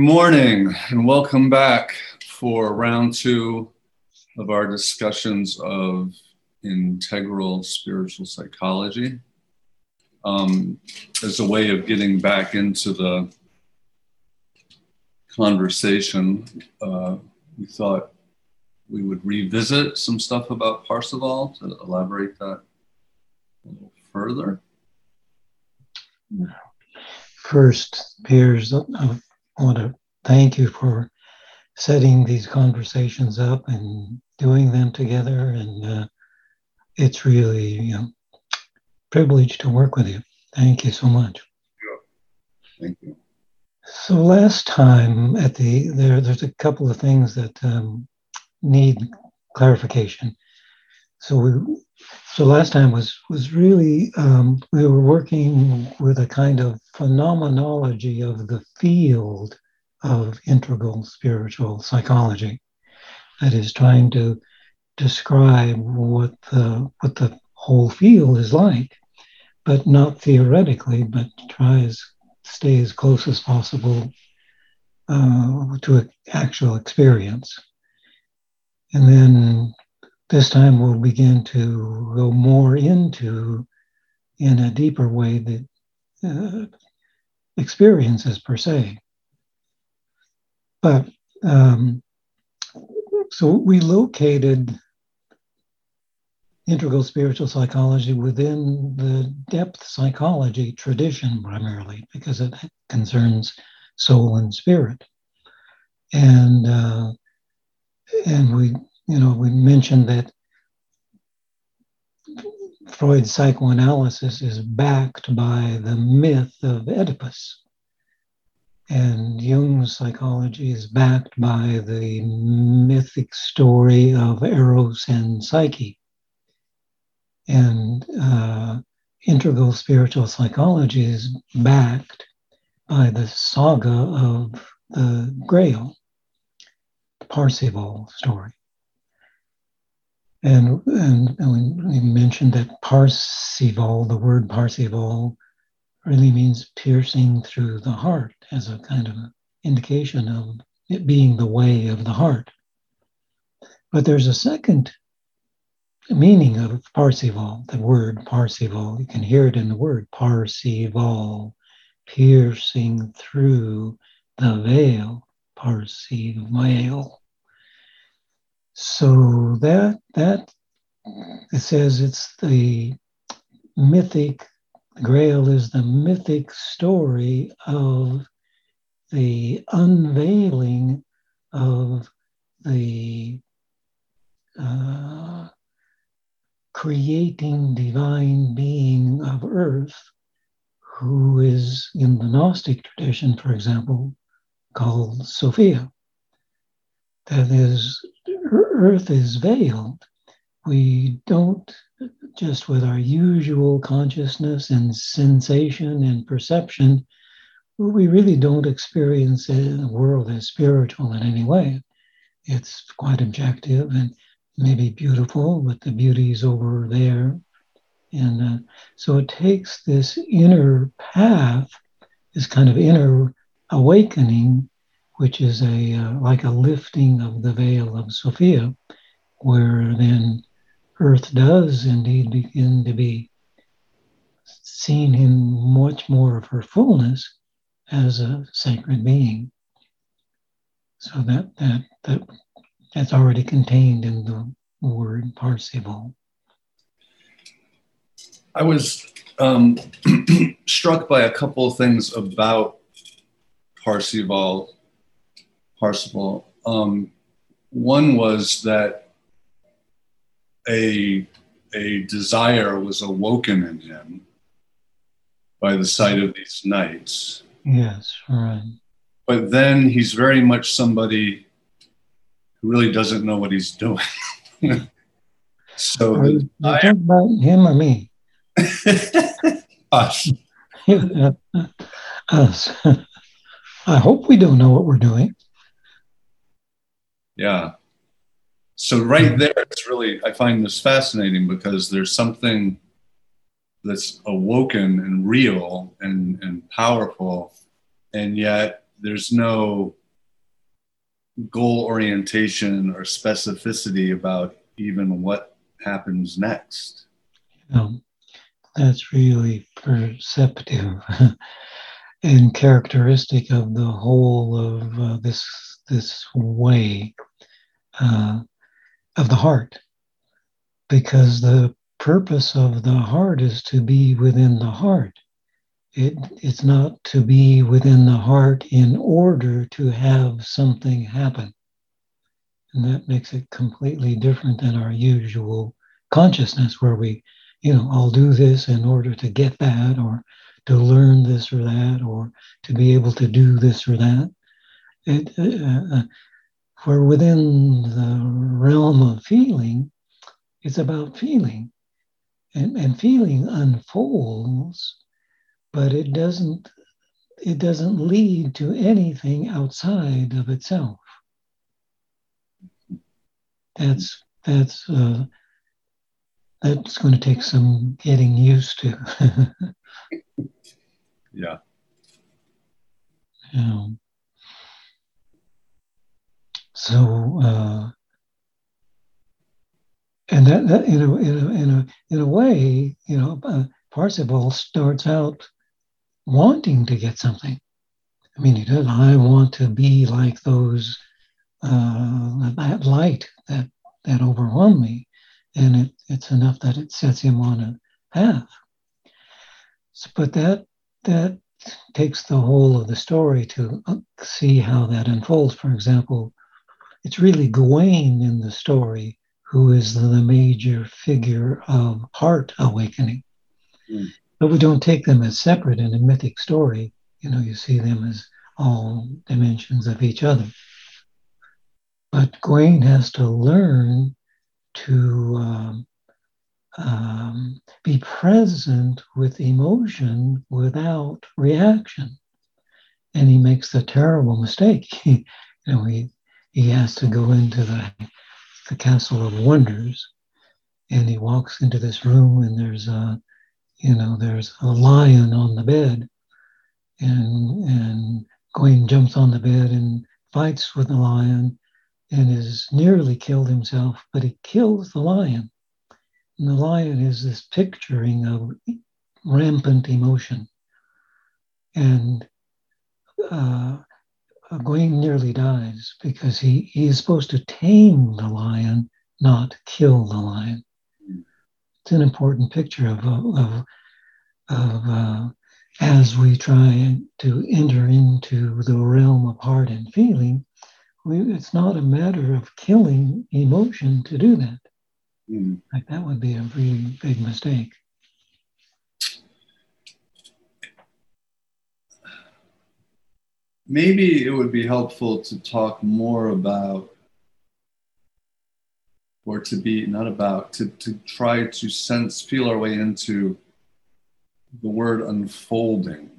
Morning and welcome back for round two of our discussions of integral spiritual psychology. Um, as a way of getting back into the conversation, uh, we thought we would revisit some stuff about Parsifal to elaborate that a little further. First, Piers, want to thank you for setting these conversations up and doing them together. And uh, it's really you know, privilege to work with you. Thank you so much. Thank you. So last time at the there, there's a couple of things that um, need clarification. So we so last time was was really um, we were working with a kind of phenomenology of the field of integral spiritual psychology that is trying to describe what the what the whole field is like, but not theoretically, but tries stay as close as possible uh, to actual experience. And then this time we'll begin to go more into, in a deeper way, the uh, experiences per se. But um, so we located integral spiritual psychology within the depth psychology tradition primarily because it concerns soul and spirit. And uh, and we you know, we mentioned that Freud's psychoanalysis is backed by the myth of Oedipus. And Jung's psychology is backed by the mythic story of Eros and Psyche. And uh, integral spiritual psychology is backed by the saga of the Grail, the Parzival story. And, and, and we mentioned that Parsival, the word Parsival, really means piercing through the heart as a kind of indication of it being the way of the heart. But there's a second meaning of Parsival, the word Parsival. You can hear it in the word Parsival, piercing through the veil, Parsival. So that that it says it's the mythic Grail is the mythic story of the unveiling of the uh, creating divine being of earth, who is in the Gnostic tradition, for example, called Sophia. That is earth is veiled, we don't just with our usual consciousness and sensation and perception, we really don't experience the world as spiritual in any way. It's quite objective and maybe beautiful, but the beauty is over there. And uh, so it takes this inner path, this kind of inner awakening which is a uh, like a lifting of the veil of Sophia, where then Earth does indeed begin to be seen in much more of her fullness as a sacred being. So that that that that's already contained in the word Parsival. I was um, struck by a couple of things about Parsival Parsifal. Um, one was that a a desire was awoken in him by the sight of these knights. Yes, right. But then he's very much somebody who really doesn't know what he's doing. so Are you, you talking about him or me? us. Us. I hope we don't know what we're doing. Yeah. So right there, it's really I find this fascinating because there's something that's awoken and real and, and powerful, and yet there's no goal orientation or specificity about even what happens next. Um, that's really perceptive and characteristic of the whole of uh, this this way uh, of the heart, because the purpose of the heart is to be within the heart. It, it's not to be within the heart in order to have something happen. And that makes it completely different than our usual consciousness, where we, you know, I'll do this in order to get that, or to learn this or that, or to be able to do this or that. It, uh, uh where within the realm of feeling, it's about feeling. And, and feeling unfolds, but it doesn't it doesn't lead to anything outside of itself. That's that's uh, that's going to take some getting used to. yeah. Yeah. So, uh, and that, that in, a, in, a, in, a, in a way, you know, uh, Parsifal starts out wanting to get something. I mean, he does, I want to be like those, uh, that light that, that overwhelmed me. And it, it's enough that it sets him on a path. So, but that, that takes the whole of the story to uh, see how that unfolds. For example, it's really Gawain in the story who is the major figure of heart awakening. Mm. But we don't take them as separate in a mythic story. You know, you see them as all dimensions of each other. But Gawain has to learn to um, um, be present with emotion without reaction. And he makes the terrible mistake. you know, he he has to go into the, the Castle of Wonders. And he walks into this room, and there's a, you know, there's a lion on the bed. And, and Gawain jumps on the bed and fights with the lion and is nearly killed himself, but he kills the lion. And the lion is this picturing of rampant emotion. And uh, Gawain nearly dies because he, he is supposed to tame the lion, not kill the lion. It's an important picture of, of, of uh, as we try to enter into the realm of heart and feeling, we, it's not a matter of killing emotion to do that. Mm. Like that would be a really big mistake. Maybe it would be helpful to talk more about or to be not about to, to try to sense feel our way into the word unfolding.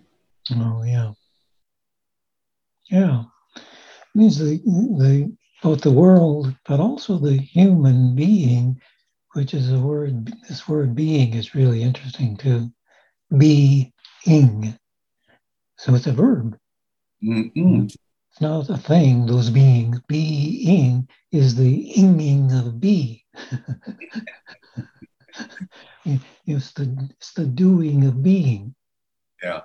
Oh yeah. Yeah. It means the, the both the world but also the human being which is a word this word being is really interesting too. Being. So it's a verb Mm-mm. It's not a thing, those beings. Being is the inging of be. it's, the, it's the doing of being. Yeah.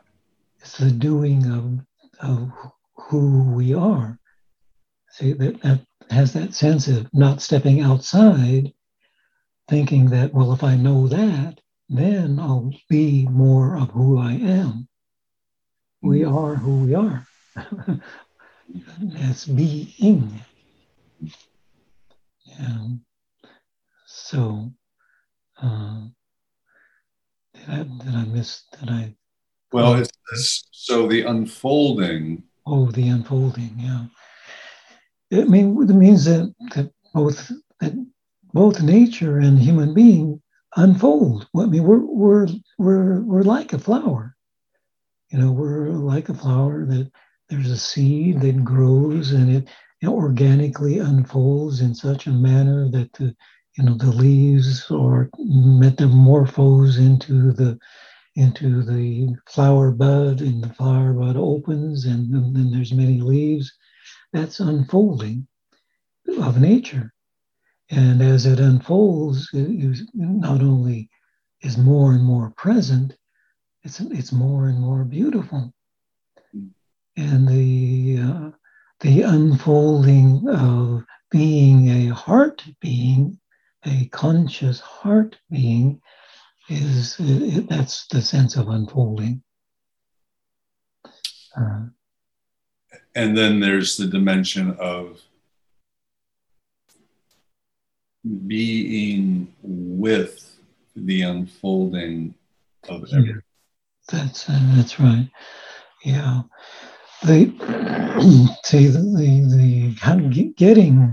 It's the doing of, of who we are. See, that, that has that sense of not stepping outside, thinking that, well, if I know that, then I'll be more of who I am. We mm. are who we are as being. And so Uh, did I, did I miss? Did I? Well, it's, it's, so the unfolding. Oh, the unfolding. Yeah. I mean, it means that, that both that both nature and human being unfold. I mean, we're we're we're we're like a flower. You know, we're like a flower that there's a seed that grows and it, organically unfolds in such a manner that the you know the leaves are metamorphose into the into the flower bud and the flower bud opens and then there's many leaves that's unfolding of nature and as it unfolds, it, not only is more and more present, it's, it's more and more beautiful. And the, uh, the unfolding of being a heart being, a conscious heart being, is it, that's the sense of unfolding. Uh, and then there's the dimension of being with the unfolding of everything. That's uh, that's right. Yeah, the see the the, the getting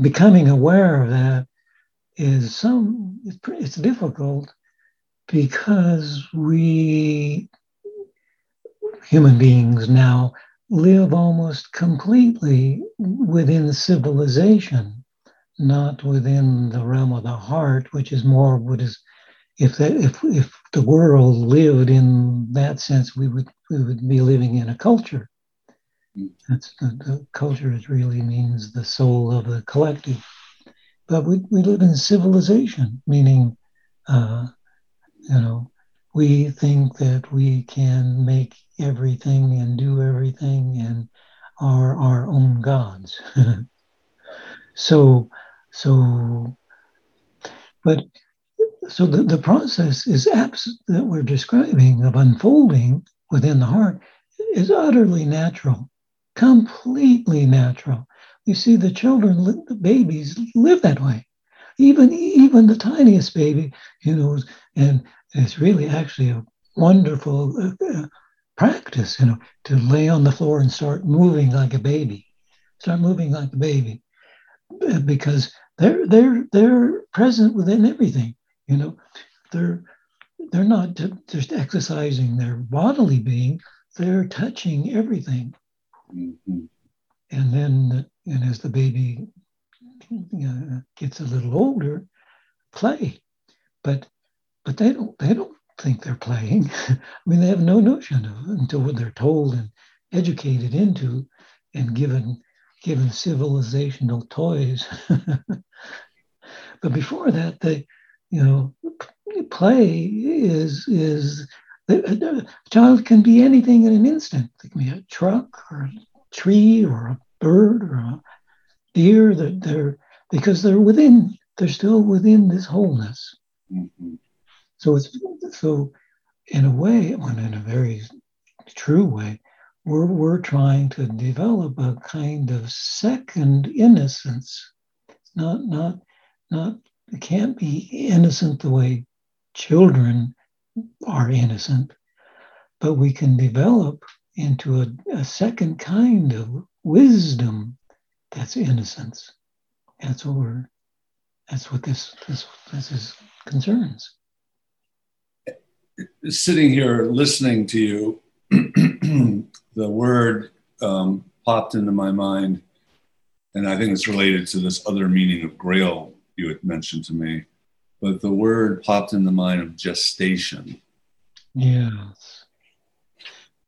becoming aware of that is some it's, it's difficult because we human beings now live almost completely within civilization not within the realm of the heart, which is more what is if that if if the world lived in that sense, we would we would be living in a culture. Mm. That's the, the culture is really means the soul of the collective. But we, we live in civilization, meaning uh, you know, we think that we can make everything and do everything and are our own gods. so so, but so the, the process is abs- that we're describing of unfolding within the heart is utterly natural, completely natural. You see, the children, the babies live that way. Even even the tiniest baby, you know, and it's really actually a wonderful uh, uh, practice, you know, to lay on the floor and start moving like a baby, start moving like a baby, because they're they're they're present within everything. You know, they're they're not just exercising their bodily being; they're touching everything. Mm-hmm. And then, and as the baby uh, gets a little older, play, but but they don't they don't think they're playing. I mean, they have no notion of it until they're told and educated into and given given civilizational toys. but before that, the you know play is is a child can be anything in an instant. It can be a truck or a tree or a bird or a deer. That they're because they're within. They're still within this wholeness. Mm-hmm. So it's so in a way, when in a very true way, we're, we're trying to develop a kind of second innocence. Not, not, not, it can't be innocent the way children are innocent, but we can develop into a, a second kind of wisdom that's innocence. That's what we're, that's what this, this, this is concerns. Sitting here listening to you, the word um, popped into my mind, and I think it's related to this other meaning of grail you had mentioned to me. But the word popped in the mind of gestation. Yes,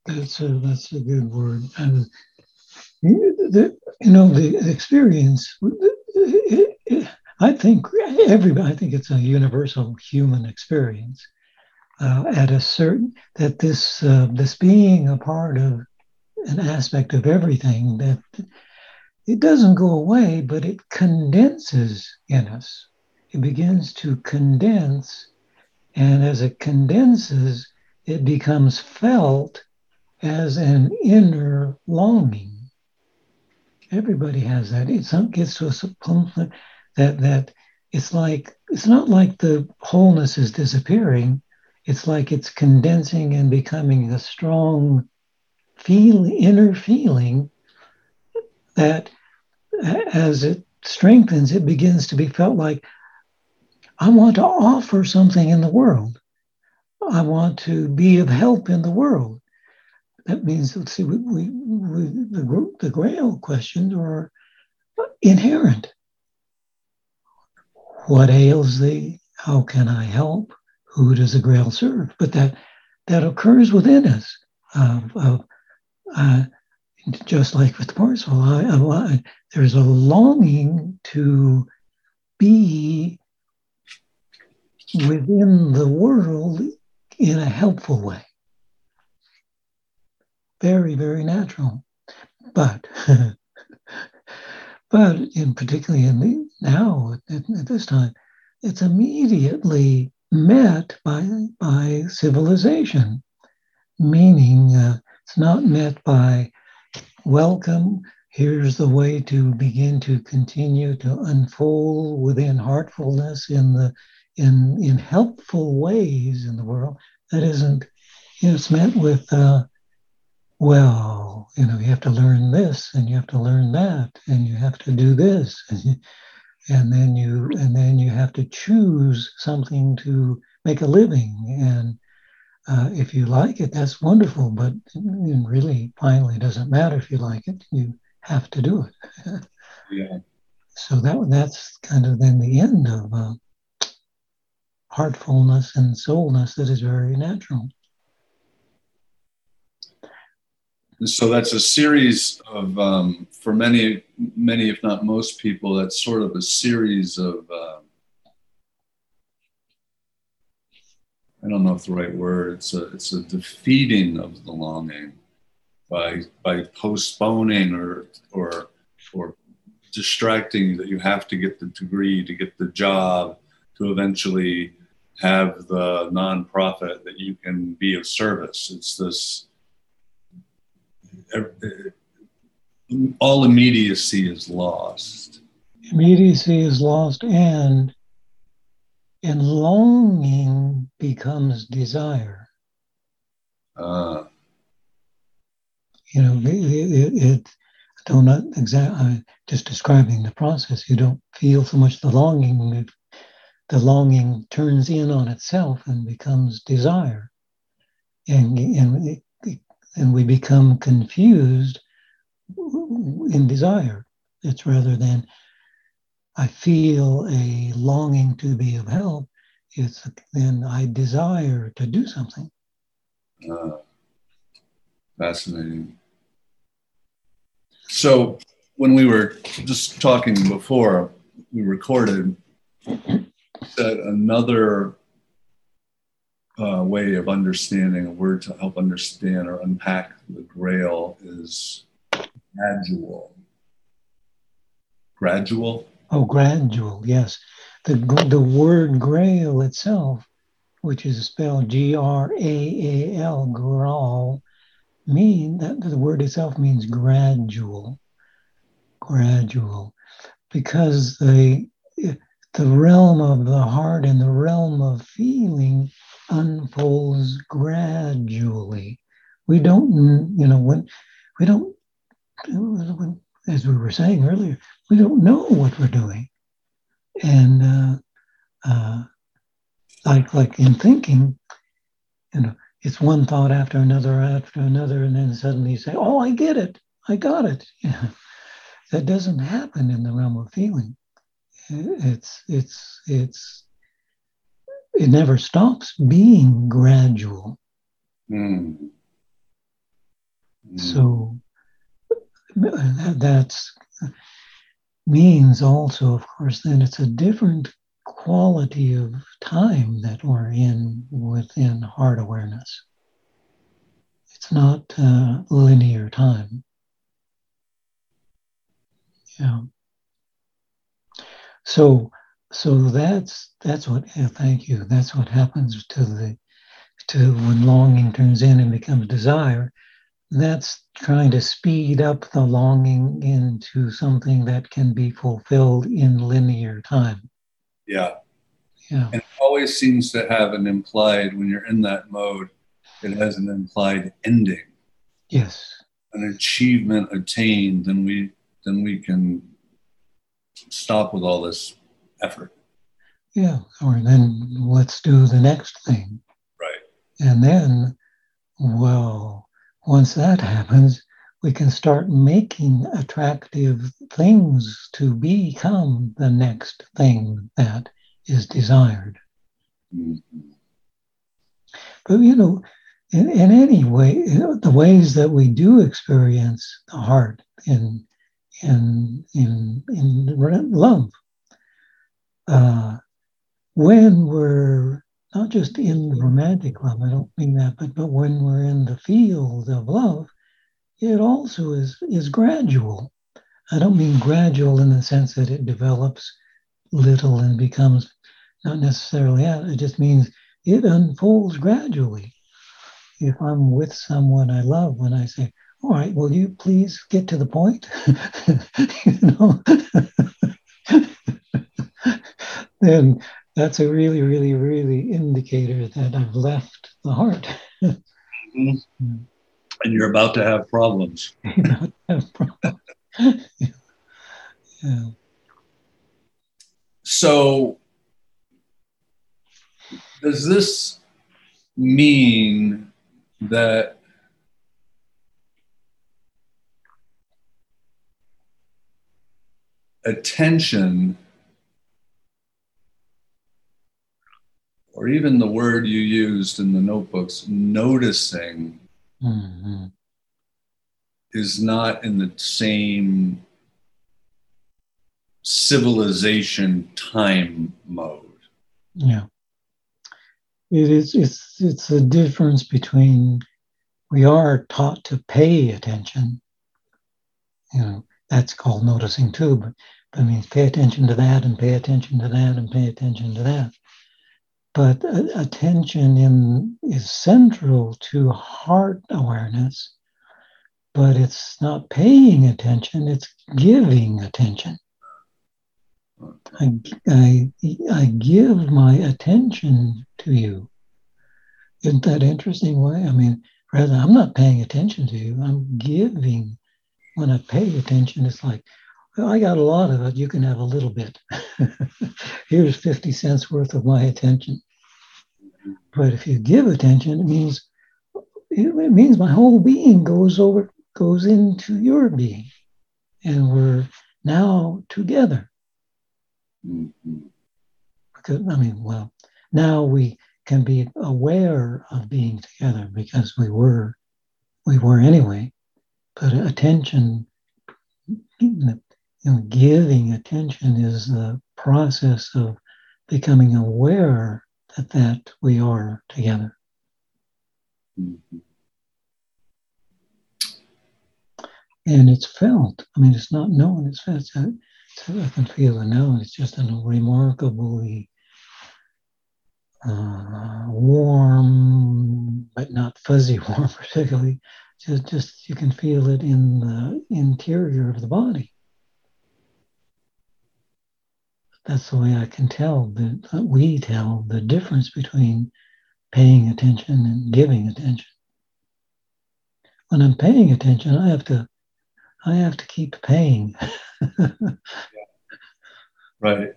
that's a that's a good word, and the, you know the experience. I think everybody. I think it's a universal human experience. Uh, at a certain that this uh, this being a part of an aspect of everything that it doesn't go away, but it condenses in us. It begins to condense, and as it condenses, it becomes felt as an inner longing. Everybody has that. It gets to a that that it's like it's not like the wholeness is disappearing it's like it's condensing and becoming a strong feel inner feeling that as it strengthens it begins to be felt like i want to offer something in the world i want to be of help in the world that means let's see we, we, we the, the grail questions are inherent what ails thee? How can I help? Who does the grail serve? But that that occurs within us. Uh, uh, uh, just like with the I, I, there's a longing to be within the world in a helpful way. Very, very natural. But But in particularly in the, now at, at this time, it's immediately met by by civilization, meaning uh, it's not met by welcome. Here's the way to begin to continue to unfold within heartfulness in the in in helpful ways in the world. That isn't. You know, it's met with uh, well, you know, you have to learn this and you have to learn that and you have to do this. And, then you and then you have to choose something to make a living. And uh, if you like it, that's wonderful. But it really, finally, doesn't matter if you like it. You have to do it. yeah. So that that's kind of then the end of uh, heartfulness and soulness that is very natural. so that's a series of um, for many many if not most people that's sort of a series of uh, i don't know if the right word it's a it's a defeating of the longing by by postponing or or or distracting that you have to get the degree to get the job to eventually have the nonprofit that you can be of service it's this all immediacy is lost. Immediacy is lost, and and longing becomes desire. Uh, you know, it, it, it I don't know exactly I'm just describing the process. You don't feel so much the longing. The longing turns in on itself and becomes desire, and and it, and we become confused in desire. It's rather than I feel a longing to be of help, it's then I desire to do something. Uh, fascinating. So, when we were just talking before we recorded, that another uh, way of understanding a word to help understand or unpack the grail is gradual. Gradual? Oh, gradual, yes. The, the word grail itself, which is spelled G R A A L, graal, mean that the word itself means gradual. Gradual. Because the the realm of the heart and the realm of feeling unfolds gradually. We don't, you know, when we don't, when, as we were saying earlier, we don't know what we're doing, and uh, uh, like like in thinking, you know, it's one thought after another after another, and then suddenly you say, "Oh, I get it, I got it." Yeah. That doesn't happen in the realm of feeling. It's it's it's it never stops being gradual. Mm. Mm. So that's means also, of course, then it's a different quality of time that we're in within heart awareness. It's not uh, linear time. Yeah. So so that's that's what yeah, thank you that's what happens to the to when longing turns in and becomes desire that's trying to speed up the longing into something that can be fulfilled in linear time Yeah. Yeah. And it always seems to have an implied, when you're in that mode, it has an implied ending, Yes. an achievement attained, then we then we can stop with all this effort. Yeah. Or then let's do the next thing. Right. And then, well, once that happens, we can start making attractive things to become the next thing that is desired. Mhm. But you know, in, in any way, the ways that we do experience the heart in in in in love, uh, when we're not just in romantic love, I don't mean that, but but when we're in the field of love, it also is is gradual. I don't mean gradual in the sense that it develops little and becomes not necessarily that. It just means it unfolds gradually. If I'm with someone I love, when I say, "All right, will you please get to the point?" you know, then that's a really, really, really indicator that I've left the heart. Mhm. And you're about to have problems. You have problems. yeah. So, does this mean that attention, or even the word you used in the notebooks, noticing, Mhm. is not in the same civilization time mode? Yeah. It is it's it's the difference between we are taught to pay attention. You know, that's called noticing too, but that means pay attention to that and pay attention to that and pay attention to that. But attention in is central to heart awareness, but it's not paying attention, it's giving attention. I, I, I give my attention to you. Isn't that interesting way? I mean, rather, I'm not paying attention to you. I'm giving. When I pay attention, it's like, I got a lot of it. You can have a little bit. Here's 50 cents worth of my attention. But if you give attention, it means it means my whole being goes over goes into your being. And we're now together because I mean, well, now we can be aware of being together because we were, we were anyway. But attention, you know, giving attention is the process of becoming aware that that we are together. Mhm. And it's felt. I mean, it's not known. It's felt. It's, it's, I can feel it now. It's just a remarkably uh, warm, but not fuzzy warm particularly. Just, just you can feel it in the interior of the body. That's the way I can tell that that we tell the difference between paying attention and giving attention. When I'm paying attention, I have to, I have to keep paying. Right.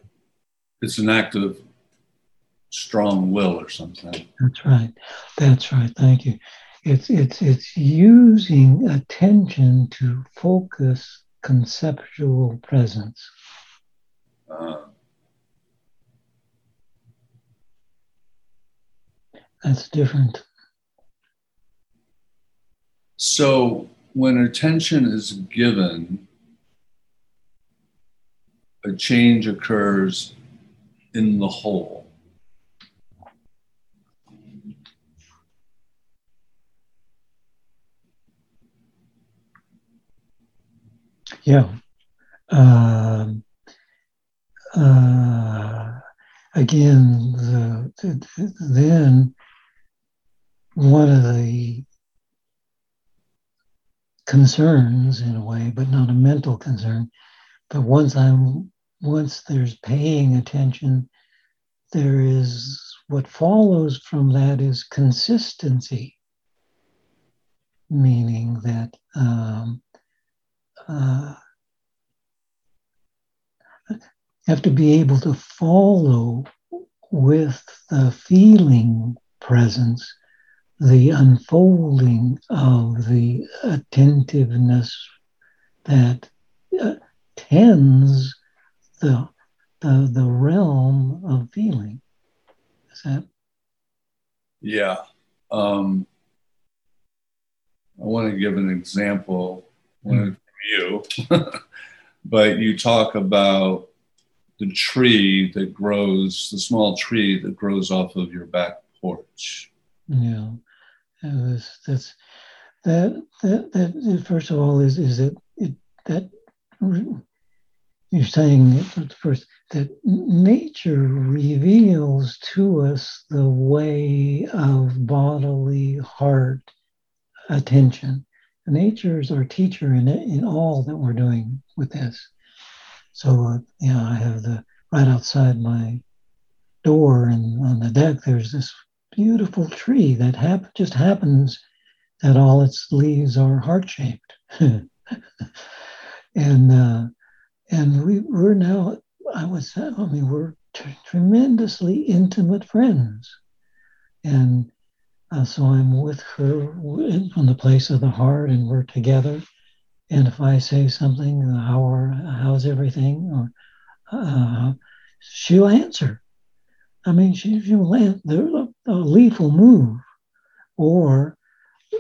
It's an act of strong will or something. That's right. That's right. Thank you. It's it's it's using attention to focus conceptual presence. Uh, That's different. so, when attention is given, a change occurs in the whole. Yeah. Um, uh, again, the, the, then one of the concerns, in a way, but not a mental concern, but once I'm once there's paying attention there is what follows from that is consistency, meaning that um, uh, have to be able to follow with the feeling presence the unfolding of the attentiveness that uh, tends the, the the realm of feeling. Is that? Yeah. Um, I want to give an example mm. from you, but you talk about the tree that grows, the small tree that grows off of your back porch. Yeah was, that's that, that that first of all is is that it, that you're saying first that nature reveals to us the way of bodily heart attention. Nature is our teacher in in all that we're doing with this. So uh, yeah, I have the right outside my door and on the deck. There's this beautiful tree that hap- just happens that all its leaves are heart shaped. and uh, and we, we're now, I was, I mean, we're t- tremendously intimate friends. And uh, so I'm with her from the place of the heart, and we're together. And if I say something, how are, how's everything, or uh, she'll answer. I mean, she, she'll land, a, a will move, or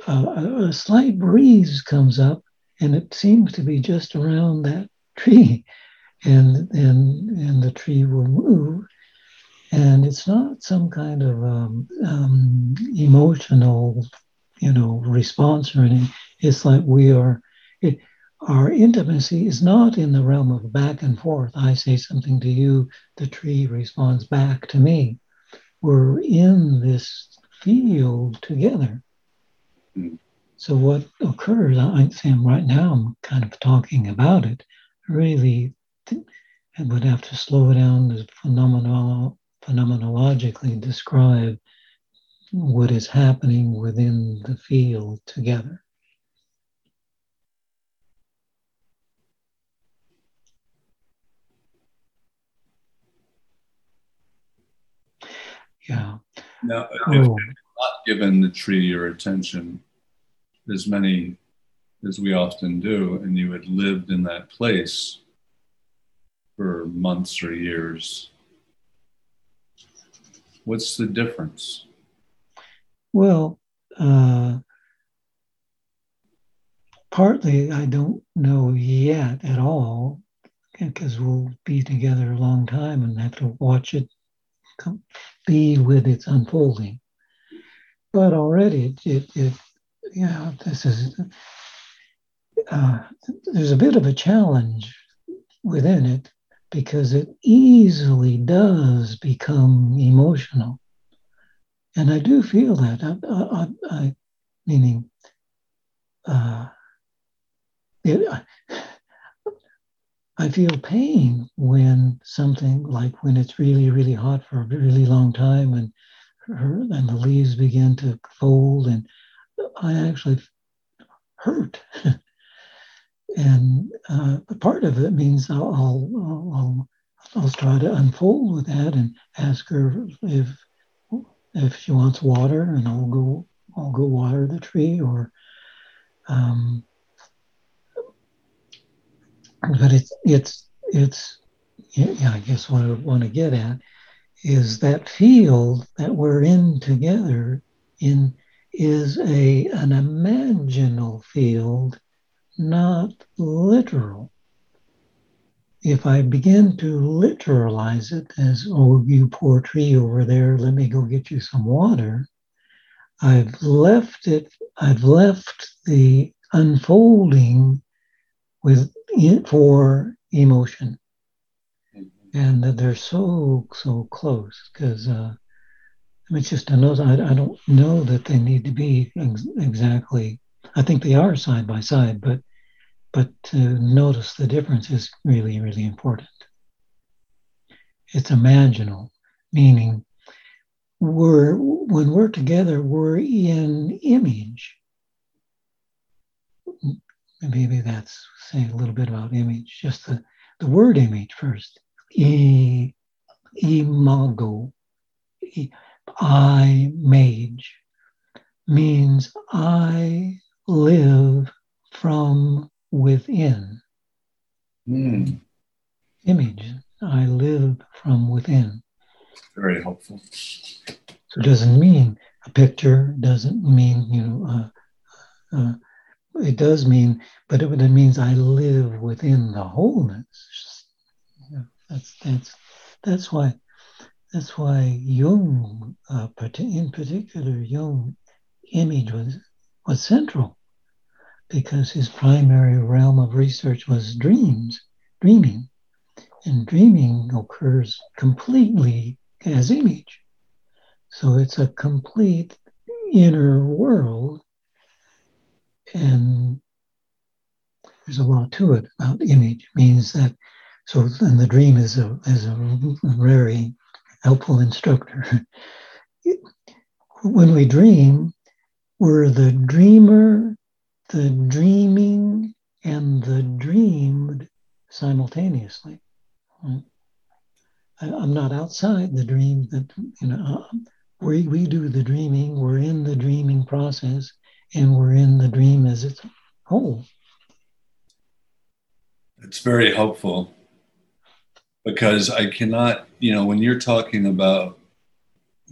a, a slight breeze comes up, and it seems to be just around that tree, and and and the tree will move, and it's not some kind of um, um, emotional, you know, response or anything. It's like we are. It, our intimacy is not in the realm of back and forth. I say something to you, the tree responds back to me. We're in this field together. Mm. So what occurs, I think right now I'm kind of talking about it, really I would have to slow down to phenomenologically describe what is happening within the field together. Yeah. Now, if oh. not given the tree your attention as many as we often do, and you had lived in that place for months or years, what's the difference? Well, uh, partly I don't know yet at all because we'll be together a long time and have to watch it be with its unfolding. But already it, it, it you know, this is, uh, there's a bit of a challenge within it because it easily does become emotional. And I do feel that. I, I, I meaning, uh, it, I feel pain when something like when it's really, really hot for a really long time and and the leaves begin to fold and I actually hurt. and uh, part of it means I'll, I'll, I'll, I'll try to unfold with that and ask her if if she wants water, and I'll go I'll go water the tree or um, but it's it's it's yeah, I guess what I want to get at is that field that we're in together in is a an imaginal field, not literal. If I begin to literalize it as, oh, you poor tree over there, let me go get you some water, I've left it, I've left the unfolding with for emotion. Mm-hmm. And that they're so, so close because uh, it's just a note. I, I don't know that they need to be ex- exactly. I think they are side by side, but but to notice the difference is really really important. It's imaginal, meaning we're when we're together, we're in image. Maybe that's saying a little bit about image, just the, the word image first. E, imago, e, I mage means I live from within. Mm. Image, I live from within. Very helpful. So it doesn't mean a picture, doesn't mean, you know, uh, uh, it does mean, but it, it, means I live within the wholeness. that's, that's, that's why, that's why Jung, uh, in particular, Jung image was, was central because his primary realm of research was dreams, dreaming. And dreaming occurs completely as image. So it's a complete inner world. And there's a lot to it about image. It means that, so, and the dream is a, is a very helpful instructor. when we dream, we're the dreamer, the dreaming, and the dreamed simultaneously. I, am not outside the dream that, you know, uh, we, we do the dreaming, we're in the dreaming process, and we're in the dream as its whole. It's very helpful because I cannot, you know, when you're talking about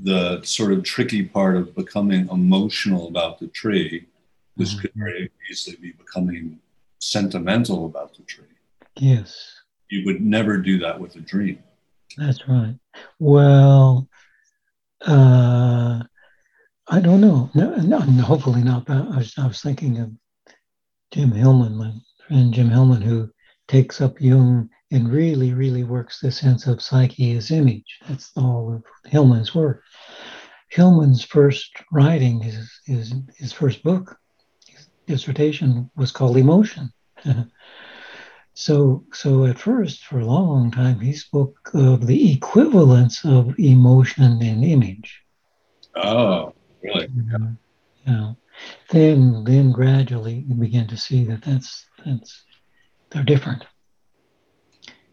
the sort of tricky part of becoming emotional about the tree, this mm-hmm. could very easily be becoming sentimental about the tree. Yes. You would never do that with a dream. That's right. Well, uh, I don't know. No, no, hopefully not. I was, I was thinking of Jim Hillman, my friend Jim Hillman, who takes up Jung and really, really works the sense of psyche as image. That's all of Hillman's work. Hillman's first writing, his, his, his first book, his dissertation was called Emotion. So, so at first, for a long time, he spoke of the equivalence of emotion and image. Oh, really? Yeah. Then, then gradually, you begin to see that that's that's they're different,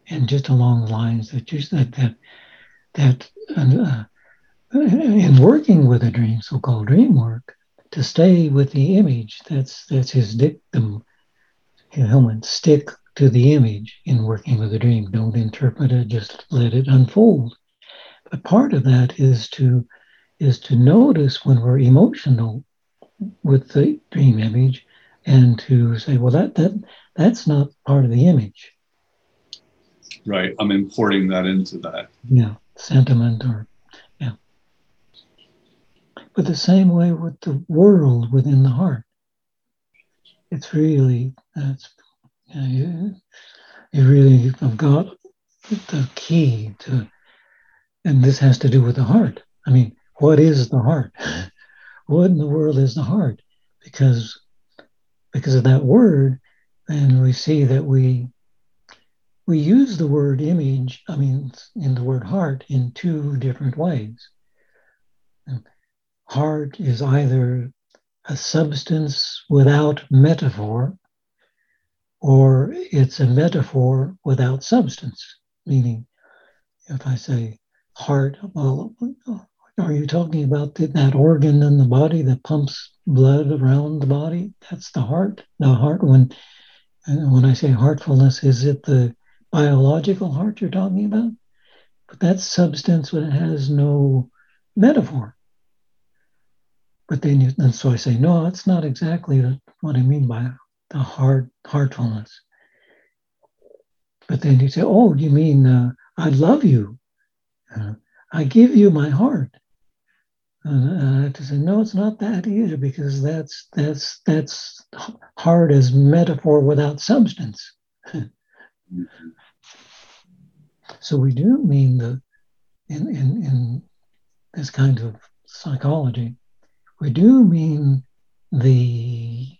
and just along the lines that you said that that uh, in working with a dream, so-called dream work, to stay with the image. That's that's his dictum. Hillman stick to the image in working with a dream. Don't interpret it, just let it unfold. But part of that is to is to notice when we're emotional with the dream image and to say, well, that that that's not part of the image. Right. I'm importing that into that. Yeah. Sentiment or yeah. But the same way with the world within the heart. It's really that's yeah, you, you really have got the key to, and this has to do with the heart. I mean, what is the heart? what in the world is the heart? Because because of that word, and we see that we we use the word image, I mean, in the word heart in two different ways. Heart is either a substance without metaphor, or it's a metaphor without substance. Meaning, if I say heart, well, are you talking about that organ in the body that pumps blood around the body? That's the heart. The heart, when when I say heartfulness, is it the biological heart you're talking about? But that's substance when it has no metaphor. But then, you, and so I say, no, that's not exactly what I mean by the heart heartfulness. But then you say, "Oh, you mean uh, I love you? Uh, I give you my heart." And I have to say, "No, it's not that either, because that's that's that's heart as metaphor without substance." Mm-hmm. so we do mean the in, in in this kind of psychology, we do mean the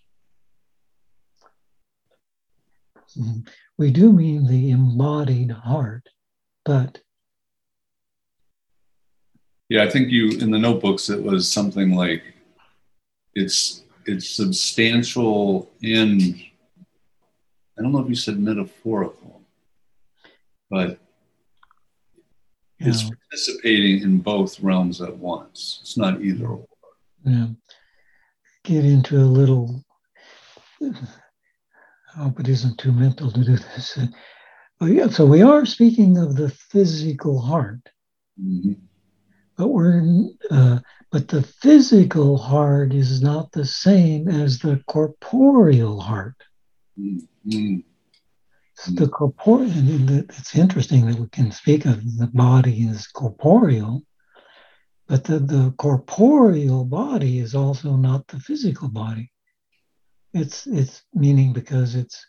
we do mean the embodied heart, but Yeah, I think you in the notebooks it was something like it's it's substantial in I don't know if you said metaphorical, but yeah. it's participating in both realms at once. It's not either or. Yeah. Get into a little I hope it isn't too mental to do this. Yeah, so we are speaking of the physical heart. Mm-hmm. But we're uh, but the physical heart is not the same as the corporeal heart. Mm-hmm. The corporeal, it's interesting that we can speak of the body as corporeal, but the, the corporeal body is also not the physical body. It's it's meaning because it's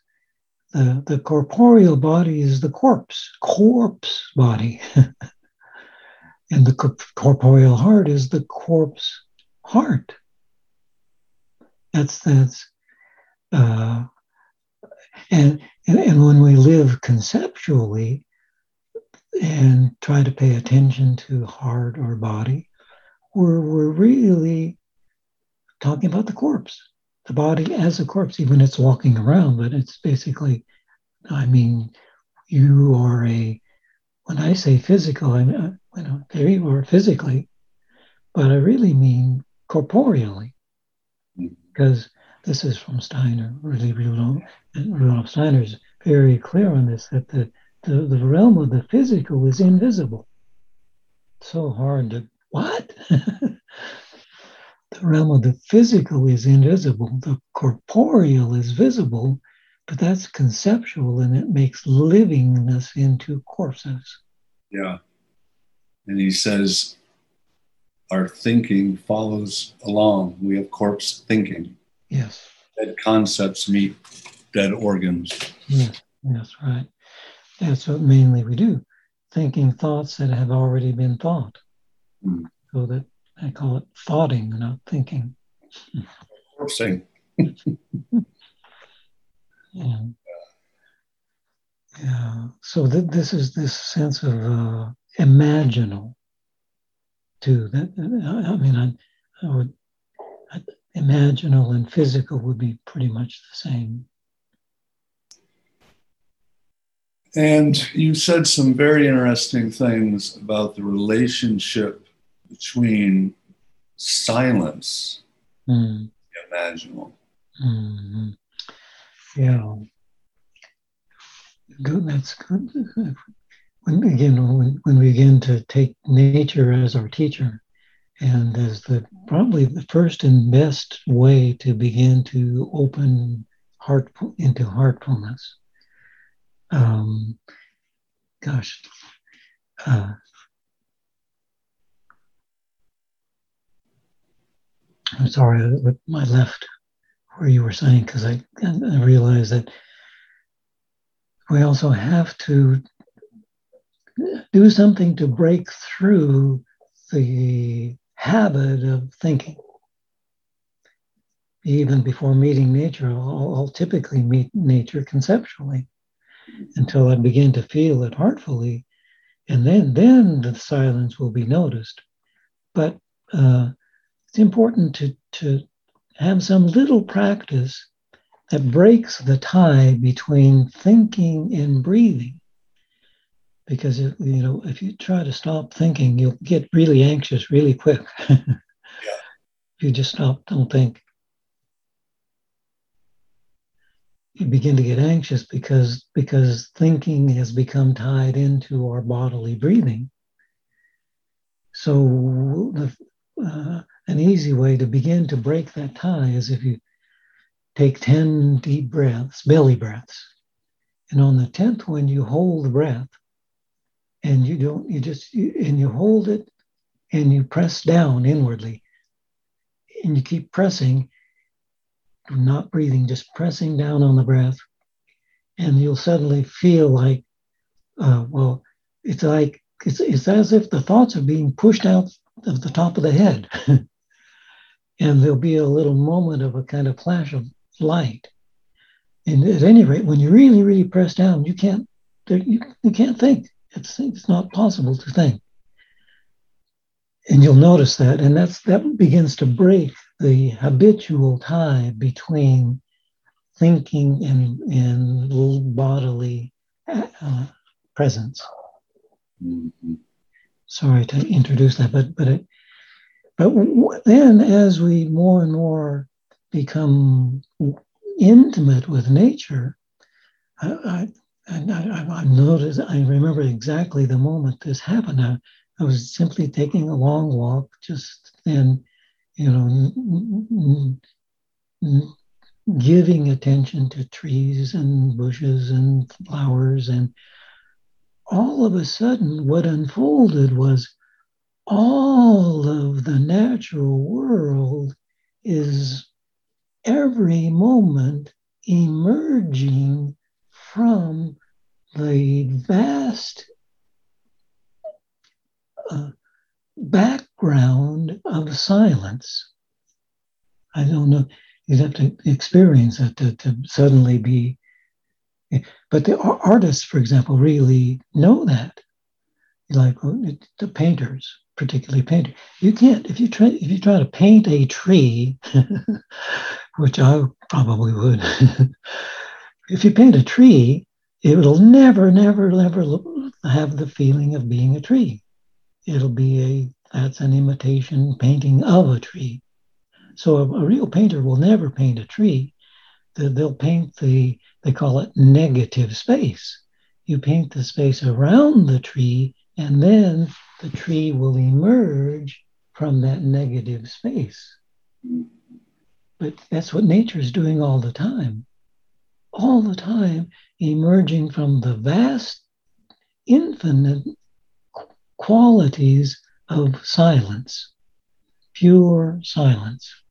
the, the corporeal body is the corpse, corpse body. and the corporeal heart is the corpse heart. That's that's uh, and, and and when we live conceptually and try to pay attention to heart or body, we're we're really talking about the corpse, the body as a corpse, even it's walking around, but it's basically, I mean, you are a when I say physical, I mean, uh, you know, there you are physically, but I really mean corporeally, mm-hmm. because this is from Steiner. Really, Rudolf, Rudolf Steiner is very clear on this that the, the, the realm of the physical is invisible. So hard to what? the realm of the physical is invisible. The corporeal is visible, but that's conceptual and it makes livingness into corpses. Yeah. And he says, our thinking follows along. We have corpse thinking. Yes. Dead concepts meet dead organs. Yes, that's right. That's what mainly we do. Thinking thoughts that have already been thought. Mm. So that I call it thoughting, not thinking. Corpsing. Yeah. Yeah. So th- this is this sense of uh, imaginal, too. That I mean, I, I would I, imaginal and physical would be pretty much the same. And you said some very interesting things about the relationship between silence mm. and imaginal. Mm-hmm. Yeah. Good. That's good. When again, when, when we begin to take nature as our teacher, and as the probably the first and best way to begin to open heart into heartfulness. Um, gosh, uh, I'm sorry with my left where you were saying because I, I realized that we also have to do something to break through the habit of thinking. Even before meeting nature, I'll, I'll typically meet nature conceptually until I begin to feel it heartfully, and then then the silence will be noticed. But uh, it's important to to have some little practice that breaks the tie between thinking and breathing. Because if, you know, if you try to stop thinking, you'll get really anxious really quick. yeah. If you just stop, don't think. You begin to get anxious because because thinking has become tied into our bodily breathing. So the, uh, an easy way to begin to break that tie is if you take 10 deep breaths, belly breaths. And on the 10th one, you hold the breath and you don't, you just, you, and you hold it and you press down inwardly. And you keep pressing, not breathing, just pressing down on the breath. And you'll suddenly feel like, uh, well, it's like, it's, it's as if the thoughts are being pushed out of the top of the head. and there'll be a little moment of a kind of flash of light. And at any rate, when you really, really press down, you can't you, you can't think. It's it's not possible to think. and you'll notice that, and that's that begins to break the habitual tie between thinking and and bodily uh, presence. Mm-hmm. Sorry to introduce that, but but it, but then as we more and more become intimate with nature, I, I, I, I noticed, I remember exactly the moment this happened. I, I was simply taking a long walk, just then, you know, giving attention to trees and bushes and flowers. And all of a sudden, what unfolded was all of the natural world is every moment emerging from the vast uh, background of silence. I don't know. You'd have to experience it to, to suddenly be. But the artists, for example, really know that. Like the painters, particularly painter, you can't if you try if you try to paint a tree, which I probably would. if you paint a tree, it will never, never, never have the feeling of being a tree. It'll be a that's an imitation painting of a tree. So a, a real painter will never paint a tree. They'll paint the they call it negative space. You paint the space around the tree, and then the tree will emerge from that negative space. But that's what nature is doing all the time all the time emerging from the vast, infinite qualities of silence, pure silence.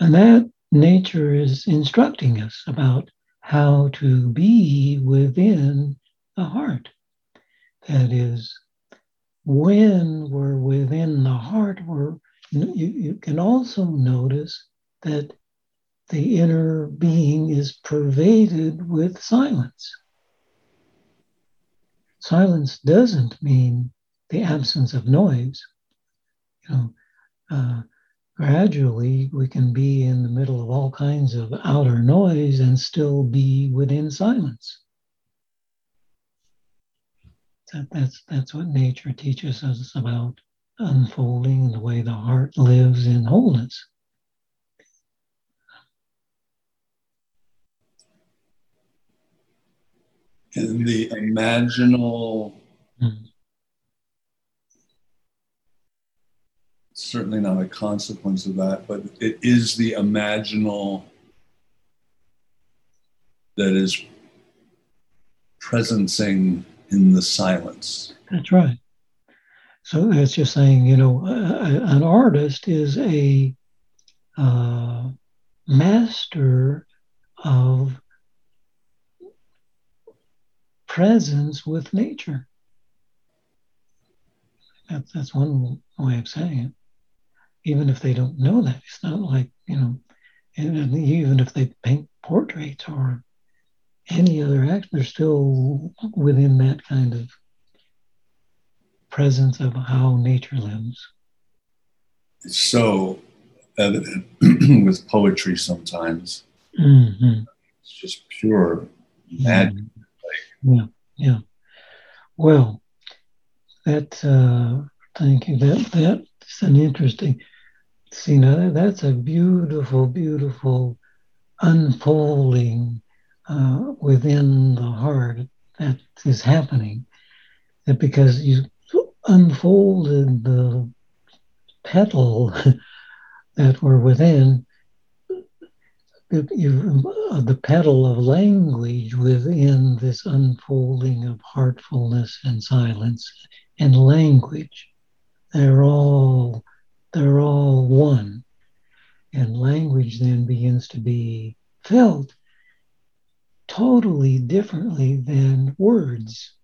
And that nature is instructing us about how to be within the heart. That is, when we're within the heart, we're, you, you can also notice that the inner being is pervaded with silence. Silence doesn't mean the absence of noise. You know, uh, gradually we can be in the middle of all kinds of outer noise and still be within silence. That, that's that's what nature teaches us about unfolding the way the heart lives in wholeness. in the imaginal mm. certainly not a consequence of that but it is the imaginal that is presencing in the silence that's right so that's just saying you know an artist is a uh, master of presence with nature. That, that's one way of saying it. Even if they don't know that, it's not like, you know, even if they paint portraits or any other act, they're still within that kind of presence of how nature lives. It's so evident with poetry sometimes. Mm-hmm. It's just pure magic. Mm-hmm. Yeah, yeah. Well, that uh, thank you. That that's an interesting. See now that's a beautiful, beautiful unfolding uh, within the heart that is happening. That because you unfolded the petal that were within, uh, the petal of language within this unfolding of heartfulness and silence and language. They're all they're all one. And language then begins to be felt totally differently than words.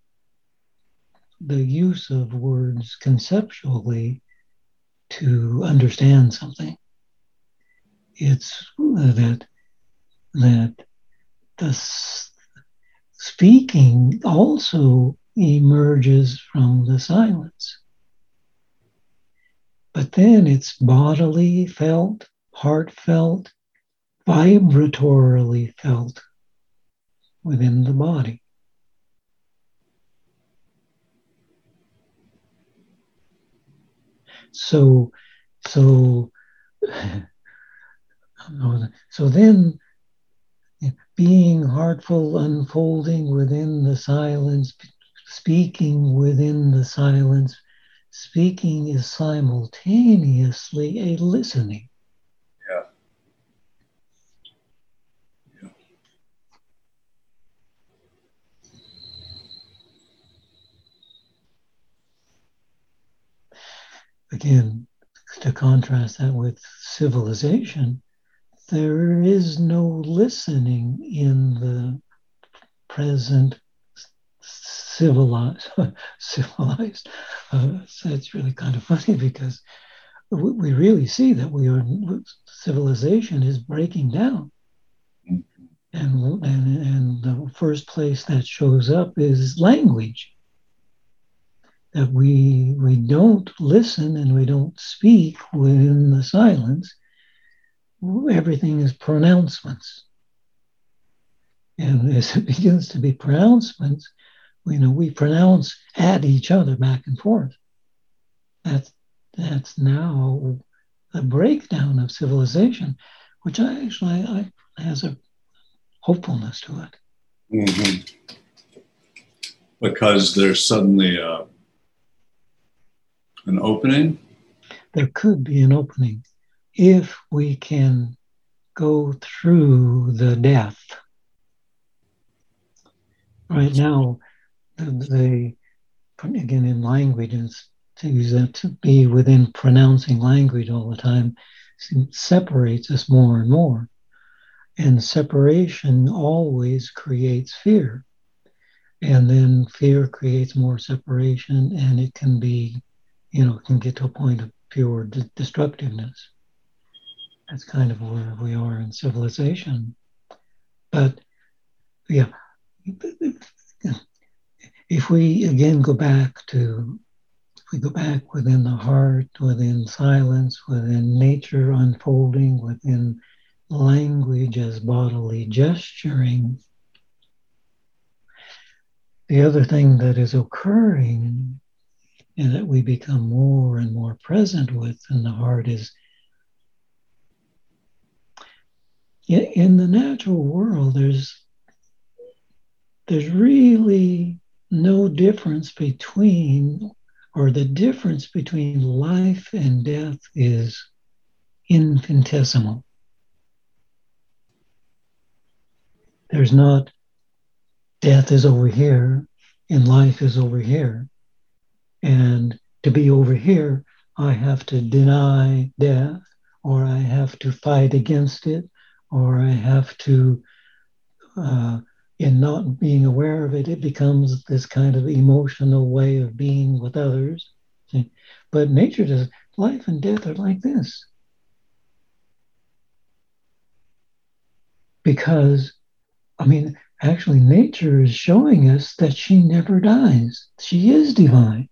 The use of words conceptually to understand something. It's that that the speaking also emerges from the silence. but then it's bodily felt, heartfelt, vibratorily felt within the body. So, so, so then being heartful, unfolding within the silence, speaking within the silence, speaking is simultaneously a listening. Yeah. yeah. Again, to contrast that with civilization, there is no listening in the present civilized civilized uh, so it's really kind of funny because we really see that we are civilization is breaking down. And and and the first place that shows up is language that we we don't listen and we don't speak within the silence everything is pronouncements. And as it begins to be pronouncements, you know, we pronounce at each other back and forth. That's that's now the breakdown of civilization, which I actually I, has a hopefulness to it. Mm-hmm. Because there's suddenly a, an opening. There could be an opening if we can go through the death. Right now, the, the again in language, to use that to be within pronouncing language all the time separates us more and more. And separation always creates fear. And then fear creates more separation, and it can be, you know, can get to a point of pure de- destructiveness. That's kind of where we are in civilization. But yeah, if we again go back to, if we go back within the heart, within silence, within nature unfolding, within language as bodily gesturing, the other thing that is occurring and that we become more and more present with in the heart is in the natural world, there's there's really no difference between, or the difference between life and death is infinitesimal. There's not death is over here and life is over here. And to be over here, I have to deny death or I have to fight against it or I have to, uh, in not being aware of it, it becomes this kind of emotional way of being with others. But nature does, life and death are like this. Because, I mean, actually, nature is showing us that she never dies. She is divine.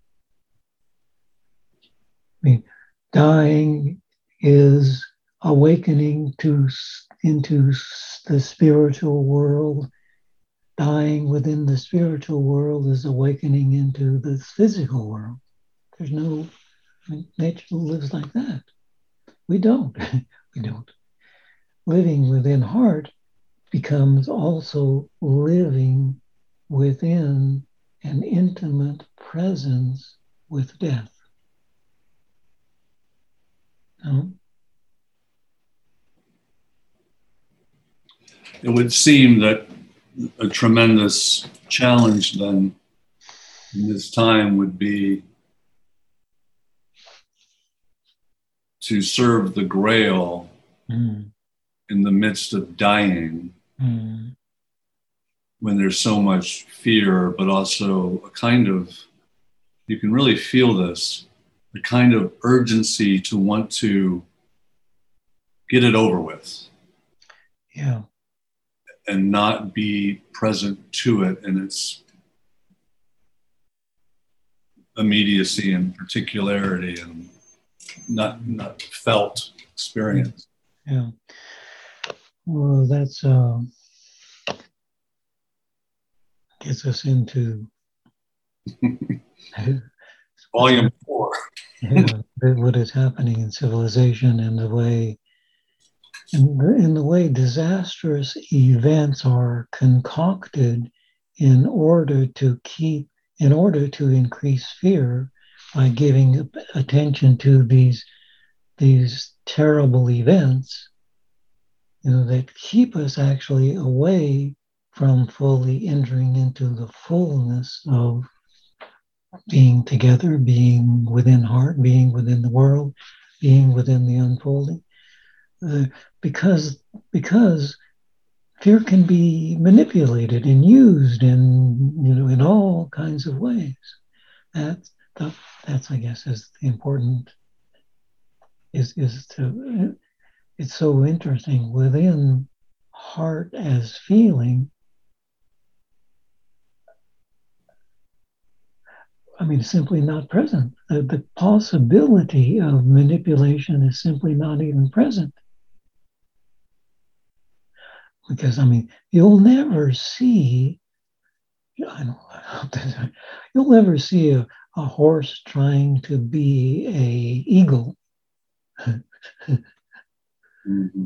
I mean, dying is awakening to into the spiritual world. Dying within the spiritual world is awakening into the physical world. There's no, I mean, nature lives like that. We don't. we don't. Living within heart becomes also living within an intimate presence with death. No? it would seem that a tremendous challenge then in this time would be to serve the grail mm. in the midst of dying mm. when there's so much fear but also a kind of you can really feel this a kind of urgency to want to get it over with yeah and not be present to it in its immediacy and particularity and not not felt experience. Yeah. Well, that's uh, gets us into volume four. yeah, what is happening in civilization and the way in the, in the way disastrous events are concocted in order to keep in order to increase fear by giving attention to these these terrible events you know that keep us actually away from fully entering into the fullness of being together, being within heart, being within the world, being within the unfolding. Uh, because because fear can be manipulated and used in you know in all kinds of ways. That's the, that's I guess is the important is is to it's so interesting within heart as feeling I mean, simply not present. The, the possibility of manipulation is simply not even present. Because, I mean, you'll never see, I don't, you'll never see a, a horse trying to be a eagle. mm-hmm.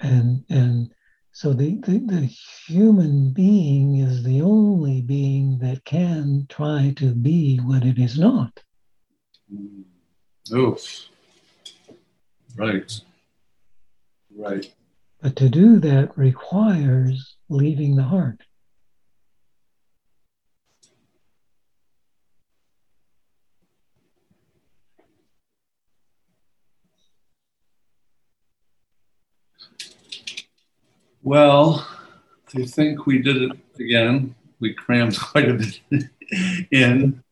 And, and so the, the, the, human being is the only being that can try to be what it is not. Oof. Right. Right. But to do that requires leaving the heart. Well, I think we did it again. We crammed quite a bit in.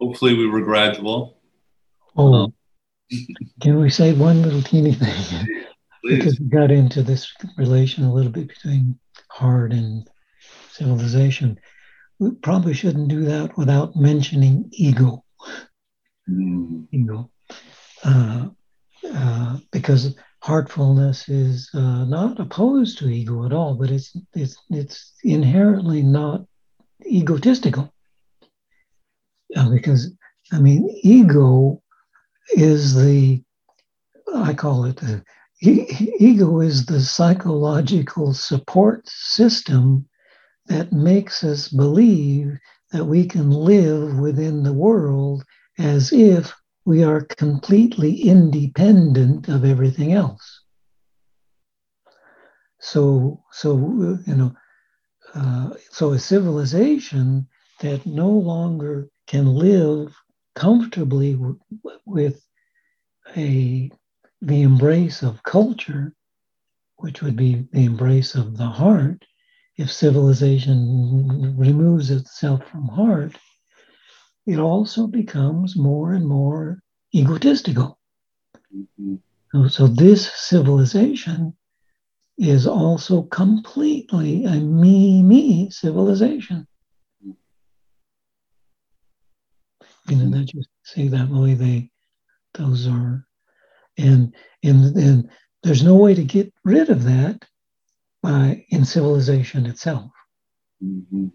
Hopefully, we were gradual. Oh, um, can we say one little teeny thing? because we got into this relation a little bit between hard and civilization. We probably shouldn't do that without mentioning ego. Mm. Ego. Uh, uh, because heartfulness is uh, not opposed to ego at all, but it's it's it's inherently not egotistical. Uh, because I mean, ego is the I call it the ego is the psychological support system that makes us believe that we can live within the world as if we are completely independent of everything else. So, so you know, uh, so a civilization that no longer can live comfortably w- with a the embrace of culture, which would be the embrace of the heart, if civilization removes itself from heart, it also becomes more and more egotistical. Mm-hmm. So, so, this civilization is also completely a me me civilization. You know, that you see that way they those are and and and there's no way to get rid of that by in civilization itself. Mm-hmm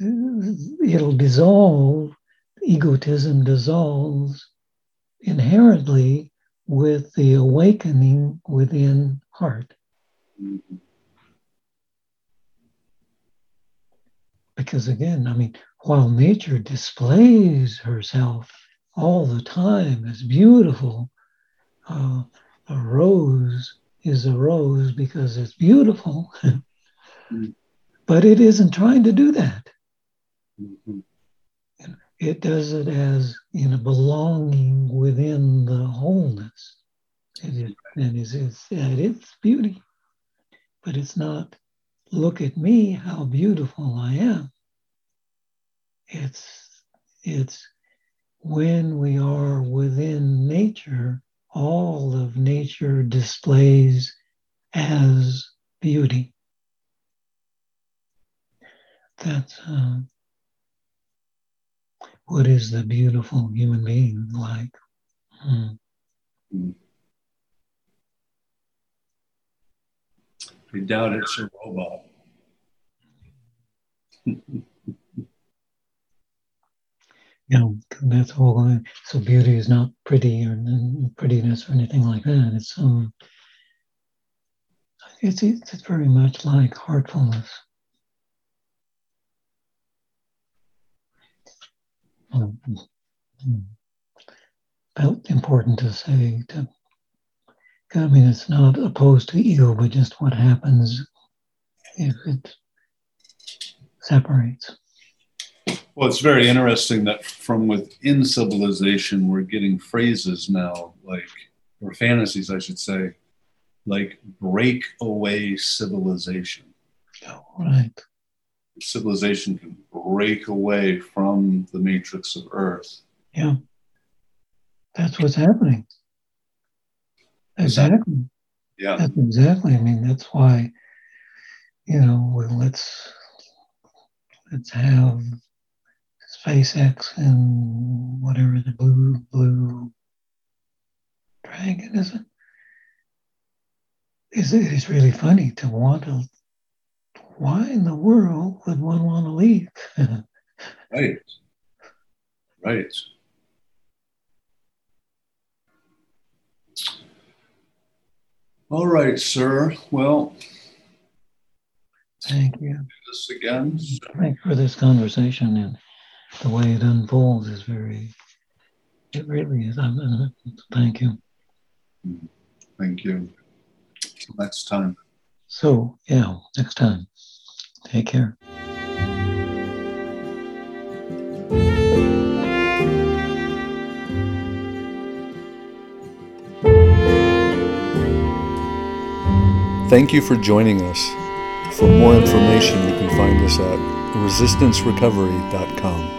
it'll dissolve, egotism dissolves inherently with the awakening within heart. Because again, I mean, while nature displays herself all the time as beautiful, uh, a rose is a rose because it's beautiful, but it isn't trying to do that. Mm-hmm. It does it as in a belonging within the wholeness. It is, and it's, it's at its beauty. But it's not, look at me, how beautiful I am. It's, it's when we are within nature, all of nature displays as beauty. That's uh, what is the beautiful human being like? Mm. I doubt it's a robot. you know, that's whole. So beauty is not pretty or prettiness or anything like that. It's um, it's it's very much like heartfulness. Um, felt important to say to. I mean, it's not opposed to ego, but just what happens if it separates. Well, it's very interesting that from within civilization, we're getting phrases now, like, or fantasies, I should say, like breakaway civilization. Oh, right. Civilization can break away from the matrix of Earth. Yeah. That's what's happening. Exactly. Yeah. That's exactly. I mean, that's why, you know, let's let's have SpaceX and whatever the blue blue dragon is it? Is it is really funny to want to why in the world would one want to leave? right. Right. All right, sir. Well, thank you. This again. Thanks for this conversation and the way it unfolds is very. It really is. I'm, uh, thank you. Mm-hmm. Thank you. Next time. So yeah, next time. Take care. Thank you for joining us. For more information, you can find us at resistancerecovery.com.